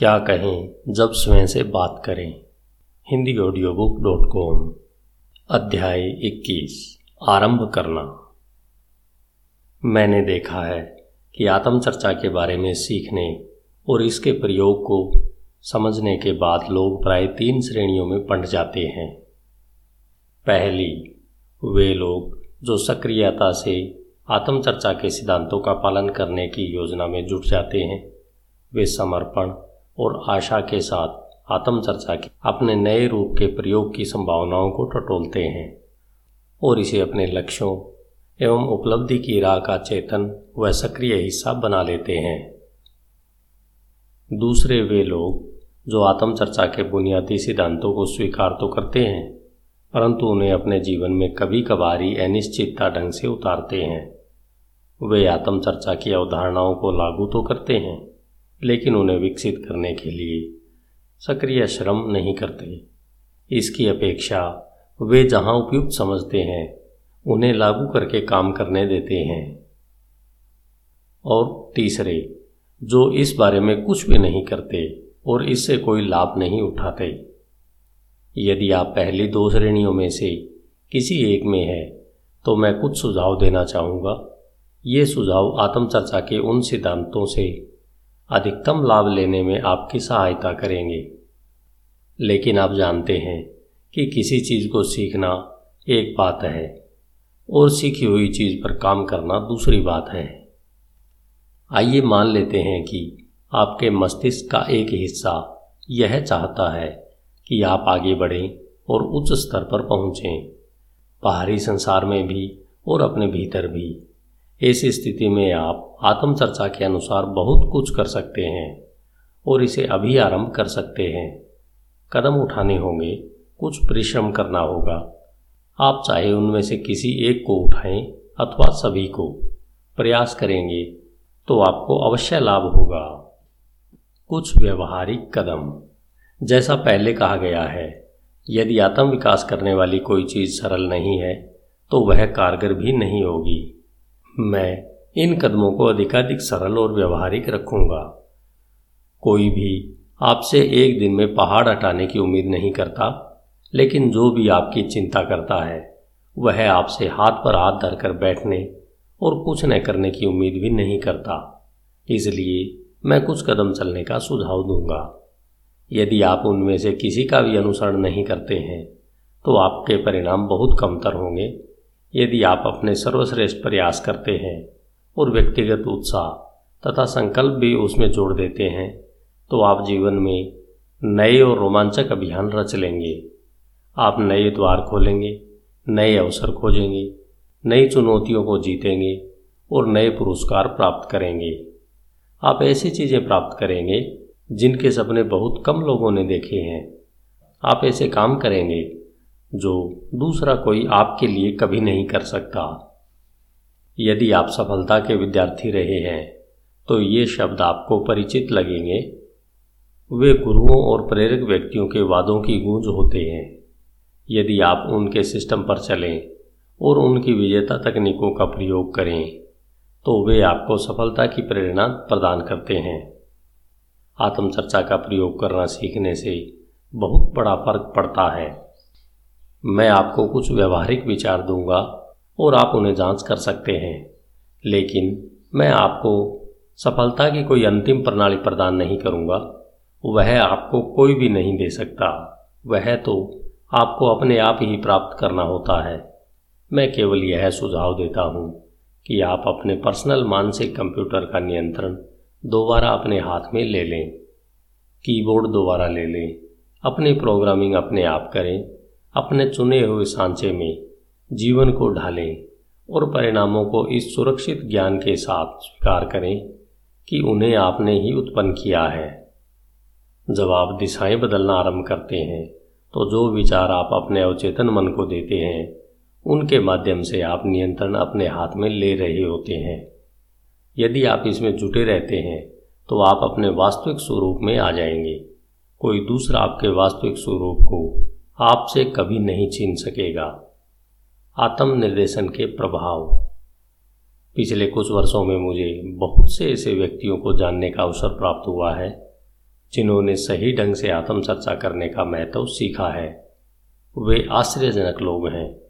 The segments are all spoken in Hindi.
क्या कहें, जब स्वयं से बात करें। Hindi audio book dot com अध्याय इक्कीस, आरंभ करना। मैंने देखा है कि आत्मचर्चा के बारे में सीखने और इसके प्रयोग को समझने के बाद लोग प्राय तीन श्रेणियों में बंट जाते हैं। पहली, वे लोग जो सक्रियता से आत्मचर्चा के सिद्धांतों का पालन करने की योजना में जुट जाते हैं। वे समर्पण और आशा के साथ, आत्मचर्चा के, अपने नए रूप के प्रयोग की संभावनाओं को टटोलते हैं और इसे अपने लक्ष्यों एवं उपलब्धि की राह का चेतन व सक्रिय हिस्सा बना लेते हैं। दूसरे वे लोग, जो आत्मचर्चा के बुनियादी सिद्धांतों को स्वीकार तो करते हैं, परंतु उन्हें अपने जीवन में कभी कभारी अनिश्चितता ढंग से उतारते हैं। वे आत्मचर्चा की अवधारणाओं को लागू तो करते हैं। लेकिन उन्हें विकसित करने के लिए सक्रिय श्रम नहीं करते। इसकी अपेक्षा वे जहाँ उपयुक्त समझते हैं, उन्हें लागू करके काम करने देते हैं। और तीसरे, जो इस बारे में कुछ भी नहीं करते और इससे कोई लाभ नहीं उठाते। यदि आप पहली दो श्रेणियों में से किसी एक में है तो मैं कुछ सुझाव देना चाहूँगा। ये सुझाव आत्मचर्चा के उन सिद्धांतों से अधिकतम लाभ लेने में आपकी सहायता करेंगे। लेकिन आप जानते हैं कि किसी चीज़ को सीखना एक बात है और सीखी हुई चीज़ पर काम करना दूसरी बात है। आइए मान लेते हैं कि आपके मस्तिष्क का एक हिस्सा यह चाहता है कि आप आगे बढ़ें और उच्च स्तर पर पहुंचें। बाहरी संसार में भी और अपने भीतर भी। इस स्थिति में आप आत्मचर्चा के अनुसार बहुत कुछ कर सकते हैं और इसे अभी आरंभ कर सकते हैं। कदम उठाने होंगे, कुछ परिश्रम करना होगा। आप चाहे उनमें से किसी एक को उठाएँ अथवा सभी को प्रयास करेंगे तो आपको अवश्य लाभ होगा। कुछ व्यवहारिक कदम। जैसा पहले कहा गया है, यदि आत्म विकास करने वाली कोई चीज़ सरल नहीं है तो वह कारगर भी नहीं होगी। मैं इन कदमों को अधिकाधिक सरल और व्यवहारिक रखूँगा। कोई भी आपसे एक दिन में पहाड़ हटाने की उम्मीद नहीं करता, लेकिन जो भी आपकी चिंता करता है, वह आपसे हाथ पर हाथ धरकर बैठने और कुछ न करने की उम्मीद भी नहीं करता। इसलिए मैं कुछ कदम चलने का सुझाव दूँगा। यदि आप उनमें से किसी का भी अनुसरण नहीं करते हैं तो आपके परिणाम बहुत कमतर होंगे। यदि आप अपने सर्वश्रेष्ठ प्रयास करते हैं और व्यक्तिगत उत्साह तथा संकल्प भी उसमें जोड़ देते हैं तो आप जीवन में नए और रोमांचक अभियान रच लेंगे। आप नए द्वार खोलेंगे, नए अवसर खोजेंगे, नई चुनौतियों को जीतेंगे और नए पुरस्कार प्राप्त करेंगे। आप ऐसी चीज़ें प्राप्त करेंगे जिनके सपने बहुत कम लोगों ने देखे हैं। आप ऐसे काम करेंगे जो दूसरा कोई आपके लिए कभी नहीं कर सकता। यदि आप सफलता के विद्यार्थी रहे हैं तो ये शब्द आपको परिचित लगेंगे। वे गुरुओं और प्रेरक व्यक्तियों के वादों की गूंज होते हैं। यदि आप उनके सिस्टम पर चलें और उनकी विजेता तकनीकों का प्रयोग करें तो वे आपको सफलता की प्रेरणा प्रदान करते हैं। आत्मचर्चा का प्रयोग करना सीखने से बहुत बड़ा फ़र्क पड़ता है। मैं आपको कुछ व्यवहारिक विचार दूँगा और आप उन्हें जाँच कर सकते हैं। लेकिन मैं आपको सफलता की कोई अंतिम प्रणाली प्रदान नहीं करूँगा। वह आपको कोई भी नहीं दे सकता। वह तो आपको अपने आप ही प्राप्त करना होता है। मैं केवल यह सुझाव देता हूँ कि आप अपने पर्सनल मानसिक कंप्यूटर का नियंत्रण दोबारा अपने हाथ में ले लें। कीबोर्ड दोबारा ले लें। अपनी प्रोग्रामिंग अपने आप करें। अपने चुने हुए सांचे में जीवन को ढालें और परिणामों को इस सुरक्षित ज्ञान के साथ स्वीकार करें कि उन्हें आपने ही उत्पन्न किया है। जब आप दिशाएँ बदलना आरंभ करते हैं तो जो विचार आप अपने अवचेतन मन को देते हैं, उनके माध्यम से आप नियंत्रण अपने हाथ में ले रहे होते हैं। यदि आप इसमें जुटे रहते हैं तो आप अपने वास्तविक स्वरूप में आ जाएँगे। कोई दूसरा आपके वास्तविक स्वरूप को आपसे कभी नहीं छीन सकेगा। आत्म निर्देशन के प्रभाव। पिछले कुछ वर्षों में मुझे बहुत से ऐसे व्यक्तियों को जानने का अवसर प्राप्त हुआ है, जिन्होंने सही ढंग से आत्मचर्चा करने का महत्व सीखा है। वे आश्चर्यजनक लोग हैं।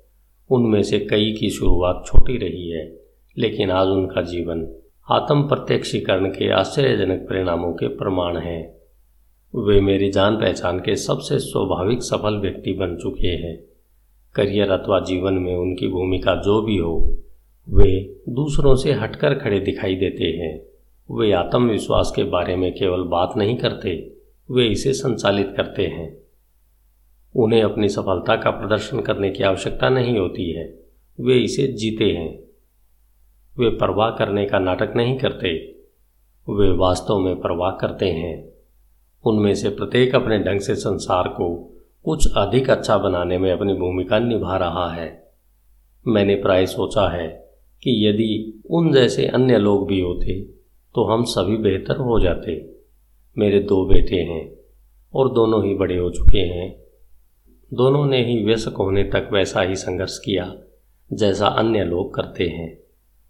उनमें से कई की शुरुआत छोटी रही है, लेकिन आज उनका जीवन आत्म प्रत्यक्षीकरण के आश्चर्यजनक परिणामों के प्रमाण हैं। वे मेरी जान पहचान के सबसे स्वाभाविक सफल व्यक्ति बन चुके हैं। करियर अथवा जीवन में उनकी भूमिका जो भी हो, वे दूसरों से हटकर खड़े दिखाई देते हैं। वे आत्मविश्वास के बारे में केवल बात नहीं करते, वे इसे संचालित करते हैं। उन्हें अपनी सफलता का प्रदर्शन करने की आवश्यकता नहीं होती है, वे इसे जीते हैं। वे परवाह करने का नाटक नहीं करते, वे वास्तव में परवाह करते हैं। उनमें से प्रत्येक अपने ढंग से संसार को कुछ अधिक अच्छा बनाने में अपनी भूमिका निभा रहा है। मैंने प्राय सोचा है कि यदि उन जैसे अन्य लोग भी होते तो हम सभी बेहतर हो जाते। मेरे दो बेटे हैं और दोनों ही बड़े हो चुके हैं। दोनों ने ही व्यस्क होने तक वैसा ही संघर्ष किया, जैसा अन्य लोग करते हैं।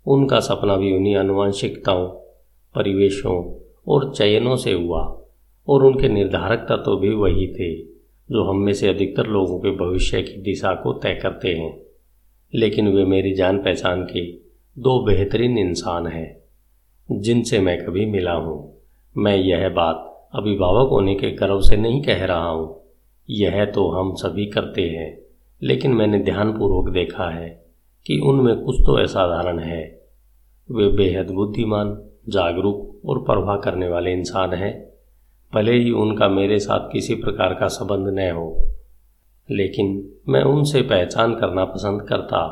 उनका सपना भी उन्हीं अनुवांशिकताओं, परिवेशों और चयनों से हुआ। और उनके निर्धारक तत्व भी वही थे, जो हम में से अधिकतर लोगों के भविष्य की दिशा को तय करते हैं। लेकिन वे मेरी जान पहचान के दो बेहतरीन इंसान हैं, जिनसे मैं कभी मिला हूँ। मैं यह बात अभिभावक होने के गर्व से नहीं कह रहा हूँ। यह तो हम सभी करते हैं, लेकिन मैंने ध्यानपूर्वक देखा है कि उनमें कुछ तो असाधारण है। वे बेहद बुद्धिमान, जागरूक और प्रवाह करने वाले इंसान हैं। भले ही उनका मेरे साथ किसी प्रकार का संबंध न हो, लेकिन मैं उनसे पहचान करना पसंद करता।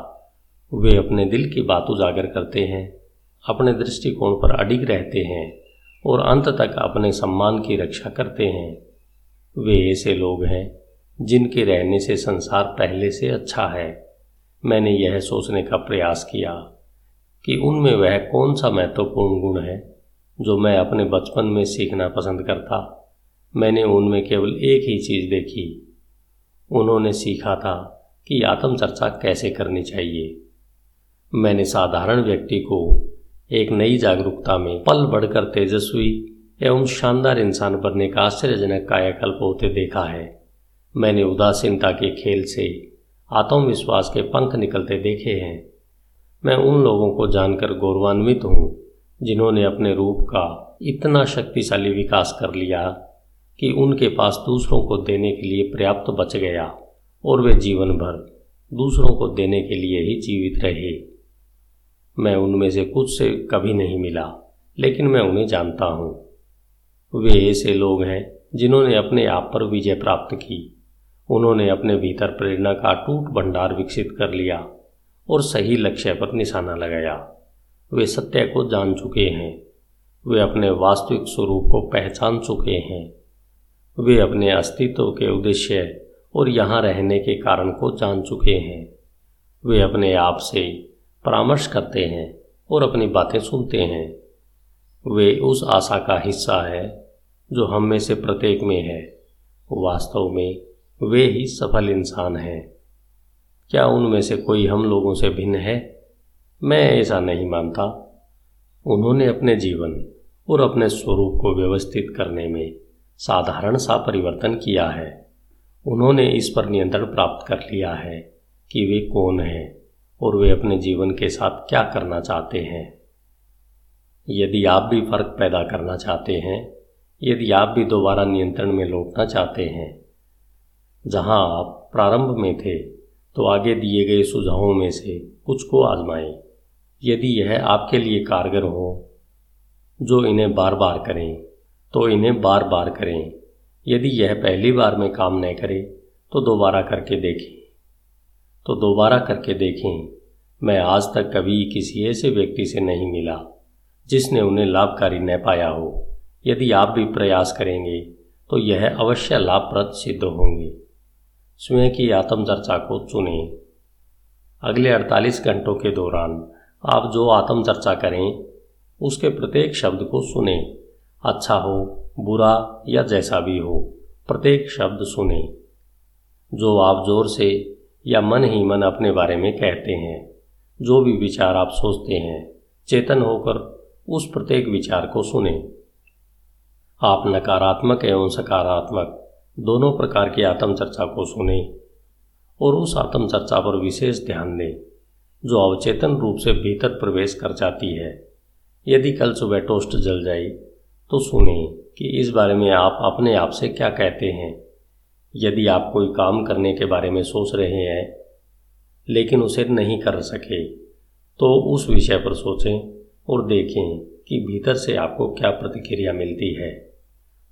वे अपने दिल की बात उजागर करते हैं, अपने दृष्टिकोण पर अडिग रहते हैं और अंत तक अपने सम्मान की रक्षा करते हैं। वे ऐसे लोग हैं जिनके रहने से संसार पहले से अच्छा है। मैंने यह सोचने का प्रयास किया कि उनमें वह कौन सा महत्वपूर्ण गुण है जो मैं अपने बचपन में सीखना पसंद करता। मैंने उनमें केवल एक ही चीज़ देखी। उन्होंने सीखा था कि आत्मचर्चा कैसे करनी चाहिए। मैंने साधारण व्यक्ति को एक नई जागरूकता में पल बढ़कर तेजस्वी एवं शानदार इंसान बनने का आश्चर्यजनक कायाकल्प होते देखा है। मैंने उदासीनता के खेल से आत्मविश्वास के पंख निकलते देखे हैं। मैं उन लोगों को जानकर गौरवान्वित हूँ जिन्होंने अपने रूप का इतना शक्तिशाली विकास कर लिया कि उनके पास दूसरों को देने के लिए पर्याप्त बच गया और वे जीवन भर दूसरों को देने के लिए ही जीवित रहे। मैं उनमें से कुछ से कभी नहीं मिला, लेकिन मैं उन्हें जानता हूँ। वे ऐसे लोग हैं जिन्होंने अपने आप पर विजय प्राप्त की। उन्होंने अपने भीतर प्रेरणा का टूट भंडार विकसित कर लिया और सही लक्ष्य पर निशाना लगाया। वे सत्य को जान चुके हैं। वे अपने वास्तविक स्वरूप को पहचान चुके हैं। वे अपने अस्तित्व के उद्देश्य और यहाँ रहने के कारण को जान चुके हैं। वे अपने आप से परामर्श करते हैं और अपनी बातें सुनते हैं। वे उस आशा का हिस्सा है जो हम में से प्रत्येक में है। वास्तव में वे ही सफल इंसान हैं। क्या उनमें से कोई हम लोगों से भिन्न है? मैं ऐसा नहीं मानता। उन्होंने अपने जीवन और अपने स्वरूप को व्यवस्थित करने में साधारण सा परिवर्तन किया है। उन्होंने इस पर नियंत्रण प्राप्त कर लिया है कि वे कौन हैं और वे अपने जीवन के साथ क्या करना चाहते हैं। यदि आप भी फ़र्क पैदा करना चाहते हैं, यदि आप भी दोबारा नियंत्रण में लौटना चाहते हैं, जहाँ आप प्रारंभ में थे तो आगे दिए गए सुझावों में से कुछ को आजमाएँ। यदि यह आपके लिए कारगर हो, जो इन्हें बार बार करें तो इन्हें बार बार करें। यदि यह पहली बार में काम न करे तो दोबारा करके देखें। तो दोबारा करके देखें, मैं आज तक कभी किसी ऐसे व्यक्ति से नहीं मिला, जिसने उन्हें लाभकारी न पाया हो। यदि आप भी प्रयास करेंगे तो यह अवश्य लाभप्रद सिद्ध होंगे। स्वयं की आत्मचर्चा को चुनें। अगले 48 घंटों के दौरान आप जो आत्म चर्चा करें, उसके प्रत्येक शब्द को सुने। अच्छा हो, बुरा या जैसा भी हो, प्रत्येक शब्द सुने। जो आप ज़ोर से या मन ही मन अपने बारे में कहते हैं, जो भी विचार आप सोचते हैं, चेतन होकर उस प्रत्येक विचार को सुने। आप नकारात्मक एवं सकारात्मक दोनों प्रकार की आत्मचर्चा को सुने और उस आत्मचर्चा पर विशेष ध्यान दें। जो अवचेतन रूप से भीतर प्रवेश कर जाती है। यदि कल सुबह टोस्ट जल जाए तो सुने कि इस बारे में आप अपने आप से क्या कहते हैं। यदि आप कोई काम करने के बारे में सोच रहे हैं, लेकिन उसे नहीं कर सके तो उस विषय पर सोचें और देखें कि भीतर से आपको क्या प्रतिक्रिया मिलती है।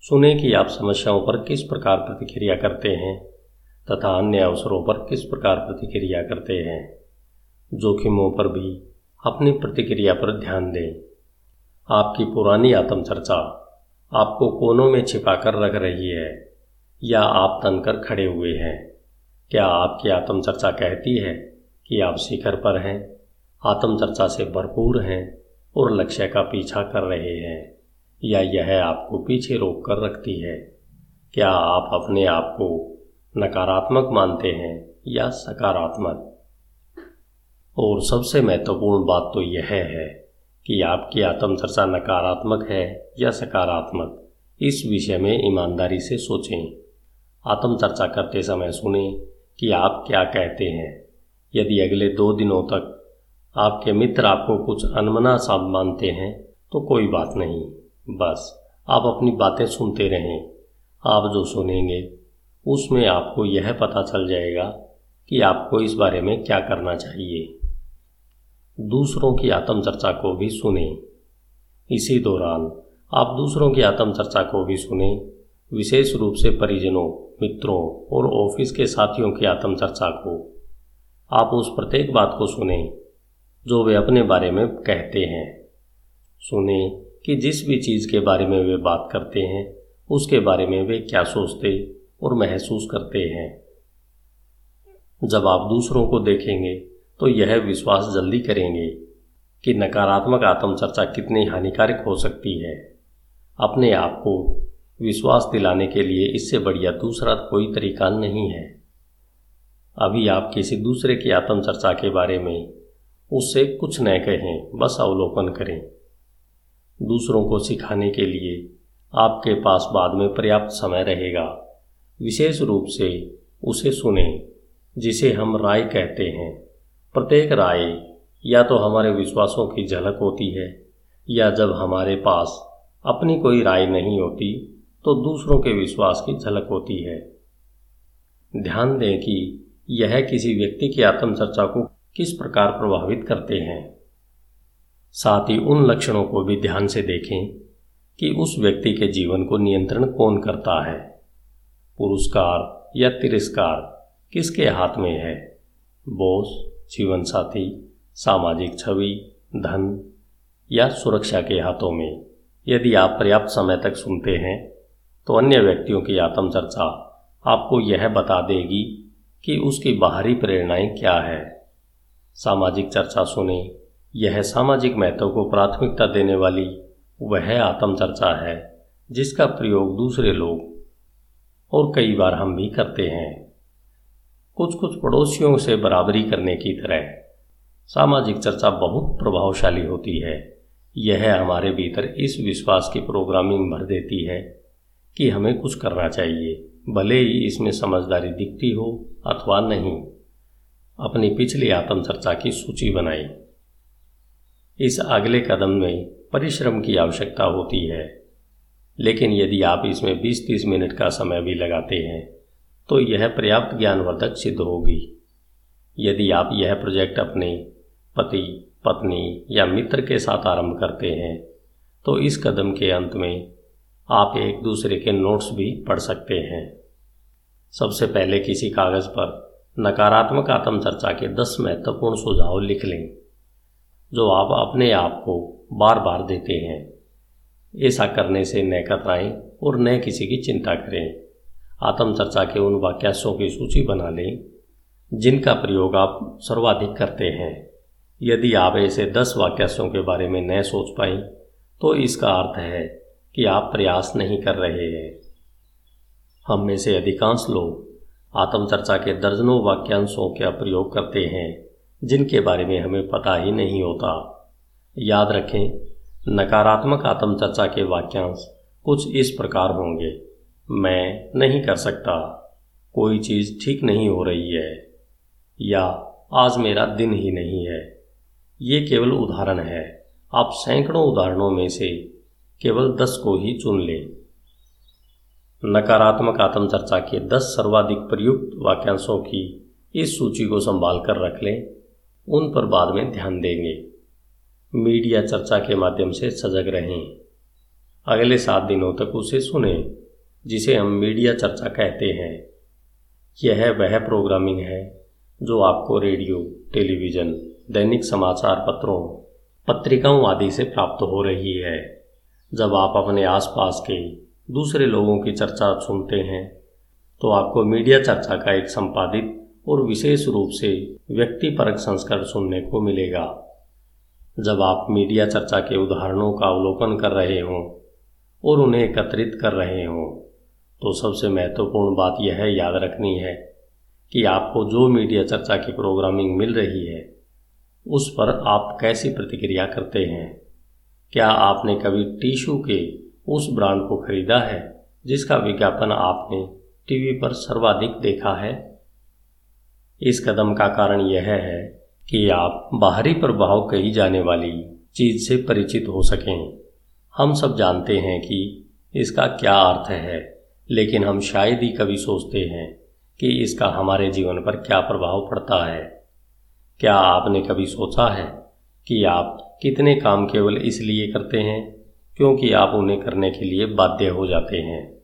सुने कि आप समस्याओं पर किस प्रकार प्रतिक्रिया करते हैं, तथा अन्य अवसरों पर किस प्रकार प्रतिक्रिया करते हैं। जोखिमों पर भी अपनी प्रतिक्रिया पर ध्यान दें। आपकी पुरानी आत्मचर्चा आपको कोनों में छिपाकर रख रही है या आप तनकर खड़े हुए हैं? क्या आपकी आत्मचर्चा कहती है कि आप शिखर पर हैं, आत्मचर्चा से भरपूर हैं और लक्ष्य का पीछा कर रहे हैं, या यह आपको पीछे रोक कर रखती है? क्या आप अपने आप को नकारात्मक मानते हैं या सकारात्मक? और सबसे महत्वपूर्ण बात तो यह है कि आपकी आत्मचर्चा नकारात्मक है या सकारात्मक, इस विषय में ईमानदारी से सोचें। आत्मचर्चा करते समय सुने कि आप क्या कहते हैं। यदि अगले दो दिनों तक आपके मित्र आपको कुछ अनमना सा मानते हैं तो कोई बात नहीं। बस आप अपनी बातें सुनते रहें। आप जो सुनेंगे, उसमें आपको यह पता चल जाएगा कि आपको इस बारे में क्या करना चाहिए। दूसरों की आत्मचर्चा को भी सुने। इसी दौरान आप दूसरों की आत्मचर्चा को भी सुने। विशेष रूप से परिजनों, मित्रों और ऑफ़िस के साथियों की आत्मचर्चा को। आप उस प्रत्येक बात को सुने, जो वे अपने बारे में कहते हैं। सुने कि जिस भी चीज़ के बारे में वे बात करते हैं, उसके बारे में वे क्या सोचते और महसूस करते हैं। जब आप दूसरों को देखेंगे तो यह विश्वास जल्दी करेंगे कि नकारात्मक आत्मचर्चा कितनी हानिकारक हो सकती है। अपने आप को विश्वास दिलाने के लिए इससे बढ़िया दूसरा कोई तरीका नहीं है। अभी आप किसी दूसरे की आत्मचर्चा के बारे में उससे कुछ न कहें, बस अवलोकन करें। दूसरों को सिखाने के लिए आपके पास बाद में पर्याप्त समय रहेगा। विशेष रूप से उसे सुने, जिसे हम राय कहते हैं। प्रत्येक राय या तो हमारे विश्वासों की झलक होती है, या जब हमारे पास अपनी कोई राय नहीं होती तो दूसरों के विश्वास की झलक होती है। ध्यान दें कि यह किसी व्यक्ति की आत्मचर्चा को किस प्रकार प्रभावित करते हैं। साथ ही उन लक्षणों को भी ध्यान से देखें कि उस व्यक्ति के जीवन को नियंत्रण कौन करता है। पुरस्कार या तिरस्कार किसके हाथ में है? बोस जीवन साथी, सामाजिक छवि, धन या सुरक्षा के हाथों में यदि आप पर्याप्त समय तक सुनते हैं तो अन्य व्यक्तियों की आत्मचर्चा आपको यह बता देगी कि उसकी बाहरी प्रेरणाएँ क्या है। सामाजिक चर्चा सुने, यह सामाजिक महत्व को प्राथमिकता देने वाली वह आत्मचर्चा है जिसका प्रयोग दूसरे लोग और कई बार हम भी करते हैं। कुछ कुछ पड़ोसियों से बराबरी करने की तरह। सामाजिक चर्चा बहुत प्रभावशाली होती है। यह हमारे भीतर इस विश्वास की प्रोग्रामिंग भर देती है कि हमें कुछ करना चाहिए, भले ही इसमें समझदारी दिखती हो अथवा नहीं। अपनी पिछली आत्मचर्चा की सूची बनाई। इस अगले कदम में परिश्रम की आवश्यकता होती है। लेकिन यदि आप इसमें 20-30 मिनट का समय भी लगाते हैं तो यह पर्याप्त ज्ञानवर्धक सिद्ध होगी। यदि आप यह प्रोजेक्ट अपने पति, पत्नी या मित्र के साथ आरंभ करते हैं तो इस कदम के अंत में आप एक दूसरे के नोट्स भी पढ़ सकते हैं। सबसे पहले किसी कागज़ पर नकारात्मक आत्मचर्चा के दस महत्वपूर्ण सुझाव लिख लें, जो आप अपने आप को बार बार देते हैं। ऐसा करने से न कतराएँ और न किसी की चिंता करें। आत्मचर्चा के उन वाक्यांशों की सूची बना लें, जिनका प्रयोग आप सर्वाधिक करते हैं। यदि आप ऐसे दस वाक्यासों के बारे में न सोच पाए तो इसका अर्थ है कि आप प्रयास नहीं कर रहे हैं। हम में से अधिकांश लोग आत्मचर्चा के दर्जनों वाक्यांशों का प्रयोग करते हैं, जिनके बारे में हमें पता ही नहीं होता। याद रखें, नकारात्मक आत्मचर्चा के वाक्यांश कुछ इस प्रकार होंगे। मैं नहीं कर सकता। कोई चीज़ ठीक नहीं हो रही है, या आज मेरा दिन ही नहीं है। ये केवल उदाहरण है। आप सैकड़ों उदाहरणों में से केवल दस को ही चुन लें। नकारात्मक आत्मचर्चा के दस सर्वाधिक प्रयुक्त वाक्यांशों की इस सूची को संभाल कर रख लें। उन पर बाद में ध्यान देंगे। मीडिया चर्चा के माध्यम से सजग रहें। अगले सात दिनों तक उसे सुने। जिसे हम मीडिया चर्चा कहते हैं, यह वह प्रोग्रामिंग है जो आपको रेडियो, टेलीविज़न, दैनिक समाचार पत्रों, पत्रिकाओं आदि से प्राप्त हो रही है। जब आप अपने आसपास के दूसरे लोगों की चर्चा सुनते हैं तो आपको मीडिया चर्चा का एक संपादित और विशेष रूप से व्यक्तिपरक संस्करण सुनने को मिलेगा। जब आप मीडिया चर्चा के उदाहरणों का अवलोकन कर रहे हों और उन्हें एकत्रित कर रहे हों तो सबसे महत्वपूर्ण बात यह है, याद रखनी है कि आपको जो मीडिया चर्चा की प्रोग्रामिंग मिल रही है, उस पर आप कैसी प्रतिक्रिया करते हैं? क्या आपने कभी टिशू के उस ब्रांड को खरीदा है, जिसका विज्ञापन आपने टीवी पर सर्वाधिक देखा है? इस कदम का कारण यह है कि आप बाहरी प्रभाव कही जाने वाली चीज़ से परिचित हो सकें। हम सब जानते हैं कि इसका क्या अर्थ है। लेकिन हम शायद ही कभी सोचते हैं कि इसका हमारे जीवन पर क्या प्रभाव पड़ता है। क्या आपने कभी सोचा है कि आप कितने काम केवल इसलिए करते हैं क्योंकि आप उन्हें करने के लिए बाध्य हो जाते हैं?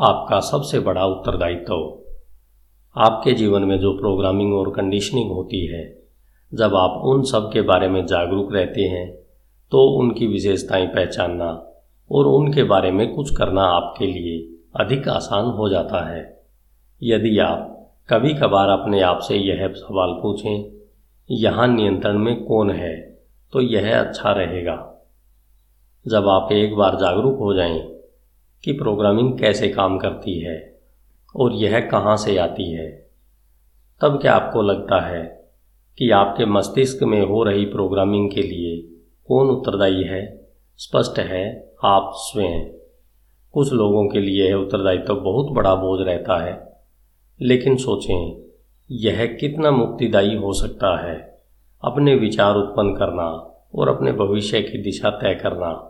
आपका सबसे बड़ा उत्तरदायित्व। आपके जीवन में जो प्रोग्रामिंग और कंडीशनिंग होती है, जब आप उन सब के बारे में जागरूक रहते हैं तो उनकी विशेषताएँ पहचानना और उनके बारे में कुछ करना आपके लिए अधिक आसान हो जाता है। यदि आप कभी कभार अपने आप से यह सवाल पूछें, यहाँ नियंत्रण में कौन है? तो यह अच्छा रहेगा। जब आप एक बार जागरूक हो जाएँ कि प्रोग्रामिंग कैसे काम करती है और यह कहाँ से आती है, तब क्या आपको लगता है कि आपके मस्तिष्क में हो रही प्रोग्रामिंग के लिए कौन उत्तरदायी है? स्पष्ट है, आप स्वयं। कुछ लोगों के लिए यह उत्तरदायित्व बहुत बड़ा बोझ रहता है। लेकिन सोचें, यह कितना मुक्तिदायी हो सकता है। अपने विचार उत्पन्न करना और अपने भविष्य की दिशा तय करना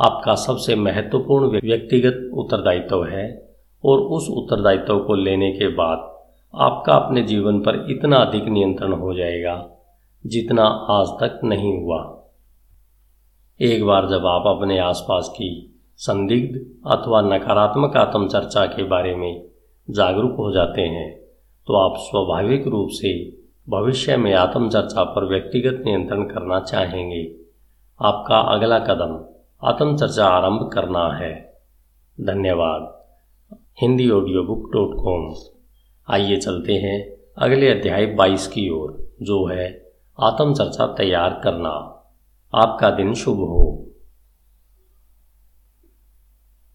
आपका सबसे महत्वपूर्ण व्यक्तिगत उत्तरदायित्व है और उस उत्तरदायित्व को लेने के बाद आपका अपने जीवन पर इतना अधिक नियंत्रण हो जाएगा जितना आज तक नहीं हुआ। एक बार जब आप अपने आसपास की संदिग्ध अथवा नकारात्मक आत्मचर्चा के बारे में जागरूक हो जाते हैं तो आप स्वाभाविक रूप से भविष्य में आत्मचर्चा पर व्यक्तिगत नियंत्रण करना चाहेंगे। आपका अगला कदम, आत्मचर्चा आरंभ करना है। धन्यवाद। Hindi audio book dot com आइए चलते हैं अगले अध्याय 22 की ओर, जो है आत्मचर्चा तैयार करना। आपका दिन शुभ हो।